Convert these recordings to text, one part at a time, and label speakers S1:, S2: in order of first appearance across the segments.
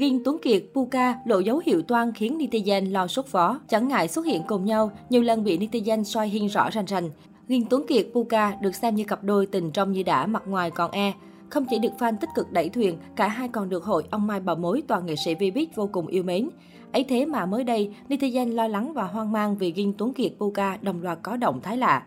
S1: Riêng Tuấn Kiệt, Puka lộ dấu hiệu toan khiến netizen lo sốt vó. Chẳng ngại xuất hiện cùng nhau, nhiều lần bị netizen soi hiên rõ rành rành. Riêng Tuấn Kiệt, Puka được xem như cặp đôi tình trong như đã, mặt ngoài còn e. Không chỉ được fan tích cực đẩy thuyền, cả hai còn được hội ông Mai bà Mối toàn nghệ sĩ Vbiz vô cùng yêu mến. Ấy thế mà mới đây, netizen lo lắng và hoang mang vì Gin Tuấn Kiệt, Puka đồng loạt có động thái lạ.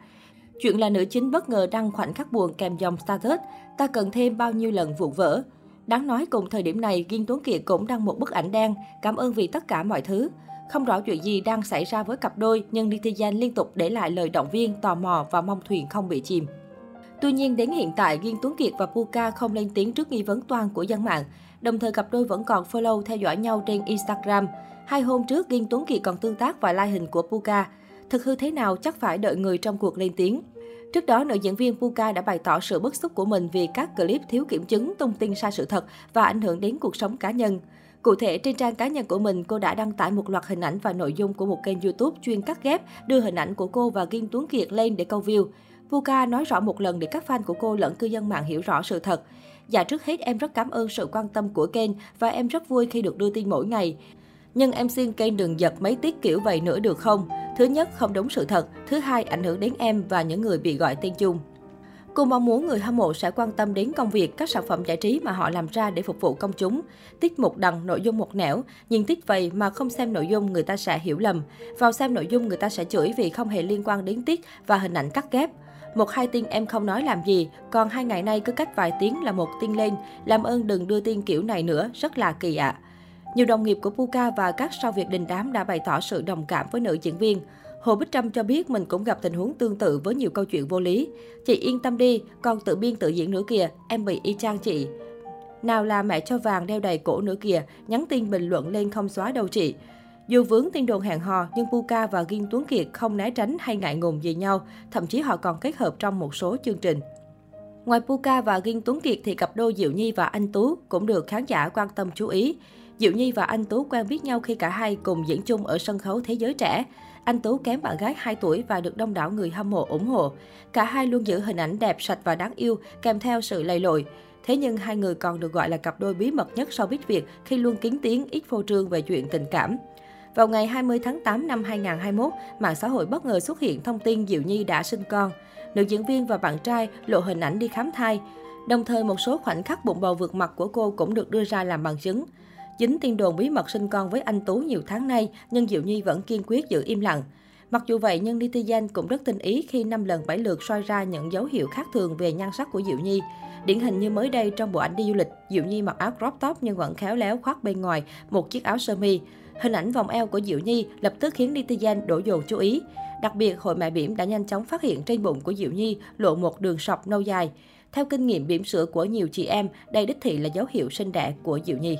S1: Chuyện là nữ chính bất ngờ đăng khoảnh khắc buồn kèm dòng status, ta cần thêm bao nhiêu lần vụn vỡ. Đáng nói cùng thời điểm này, Kiên Tuấn Kiệt cũng đăng một bức ảnh đen, cảm ơn vì tất cả mọi thứ. Không rõ chuyện gì đang xảy ra với cặp đôi, nhưng netizen liên tục để lại lời động viên, tò mò và mong thuyền không bị chìm. Tuy nhiên, đến hiện tại, Kiên Tuấn Kiệt và Puka không lên tiếng trước nghi vấn toan của dân mạng. Đồng thời, cặp đôi vẫn còn follow theo dõi nhau trên Instagram. Hai hôm trước, Kiên Tuấn Kiệt còn tương tác và like hình của Puka. Thực hư thế nào chắc phải đợi người trong cuộc lên tiếng. Trước đó, nữ diễn viên Puka đã bày tỏ sự bức xúc của mình vì các clip thiếu kiểm chứng, tung tin sai sự thật và ảnh hưởng đến cuộc sống cá nhân. Cụ thể, trên trang cá nhân của mình, cô đã đăng tải một loạt hình ảnh và nội dung của một kênh YouTube chuyên cắt ghép, đưa hình ảnh của cô và Kim Tuấn Kiệt lên để câu view. Puka nói rõ một lần để các fan của cô lẫn cư dân mạng hiểu rõ sự thật. Dạ trước hết em rất cảm ơn sự quan tâm của kênh và em rất vui khi được đưa tin mỗi ngày. Nhưng em xin kênh đừng giật mấy tiết kiểu vậy nữa được không? Thứ nhất, không đúng sự thật. Thứ hai, ảnh hưởng đến em và những người bị gọi tên chung. Cô mong muốn người hâm mộ sẽ quan tâm đến công việc, các sản phẩm giải trí mà họ làm ra để phục vụ công chúng. Tiết mục đằng nội dung một nẻo, nhìn tiết vậy mà không xem nội dung người ta sẽ hiểu lầm. Vào xem nội dung người ta sẽ chửi vì không hề liên quan đến tiết và hình ảnh cắt ghép. Một hai tin em không nói làm gì, còn hai ngày nay cứ cách vài tiếng là một tin lên. Làm ơn đừng đưa tin kiểu này nữa, rất là kỳ ạ. À. Nhiều đồng nghiệp của Puka và các sao Việt đình đám đã bày tỏ sự đồng cảm với nữ diễn viên. Hồ Bích Trâm cho biết mình cũng gặp tình huống tương tự với nhiều câu chuyện vô lý. Chị yên tâm đi, con tự biên tự diễn nữa kìa, em bị y chang chị. Nào là mẹ cho vàng đeo đầy cổ nữa kìa, nhắn tin bình luận lên không xóa đâu chị. Dù vướng tin đồn hẹn hò, nhưng Puka và Ghiên Tuấn Kiệt không né tránh hay ngại ngùng gì nhau, thậm chí họ còn kết hợp trong một số chương trình. Ngoài Puka và Ghiên Tuấn Kiệt thì cặp đôi Diệu Nhi và Anh Tú cũng được khán giả quan tâm chú ý. Diệu Nhi và anh Tú quen biết nhau khi cả hai cùng diễn chung ở sân khấu Thế giới trẻ. Anh Tú kém bạn gái 2 tuổi và được đông đảo người hâm mộ ủng hộ. Cả hai luôn giữ hình ảnh đẹp, sạch và đáng yêu, kèm theo sự lầy lội. Thế nhưng hai người còn được gọi là cặp đôi bí mật nhất sau biết Việt khi luôn kín tiếng, ít phô trương về chuyện tình cảm. Vào ngày 20 tháng 8 năm 2021, mạng xã hội bất ngờ xuất hiện thông tin Diệu Nhi đã sinh con. Nữ diễn viên và bạn trai lộ hình ảnh đi khám thai. Đồng thời một số khoảnh khắc bụng bầu vượt mặt của cô cũng được đưa ra làm bằng chứng. Dính tin đồn bí mật sinh con với anh Tú nhiều tháng nay, nhưng Diệu Nhi vẫn kiên quyết giữ im lặng. Mặc dù vậy, nhưng netizen cũng rất tinh ý khi năm lần bảy lượt soi ra những dấu hiệu khác thường về nhan sắc của Diệu Nhi. Điển hình như mới đây trong bộ ảnh đi du lịch, Diệu Nhi mặc áo crop top nhưng vẫn khéo léo khoác bên ngoài một chiếc áo sơ mi. Hình ảnh vòng eo của Diệu Nhi lập tức khiến netizen đổ dồn chú ý. Đặc biệt, Hội Mẹ Bỉm đã nhanh chóng phát hiện trên bụng của Diệu Nhi lộ một đường sọc nâu dài. Theo kinh nghiệm bỉm sữa của nhiều chị em, đây đích thị là dấu hiệu sinh đẻ của Diệu Nhi.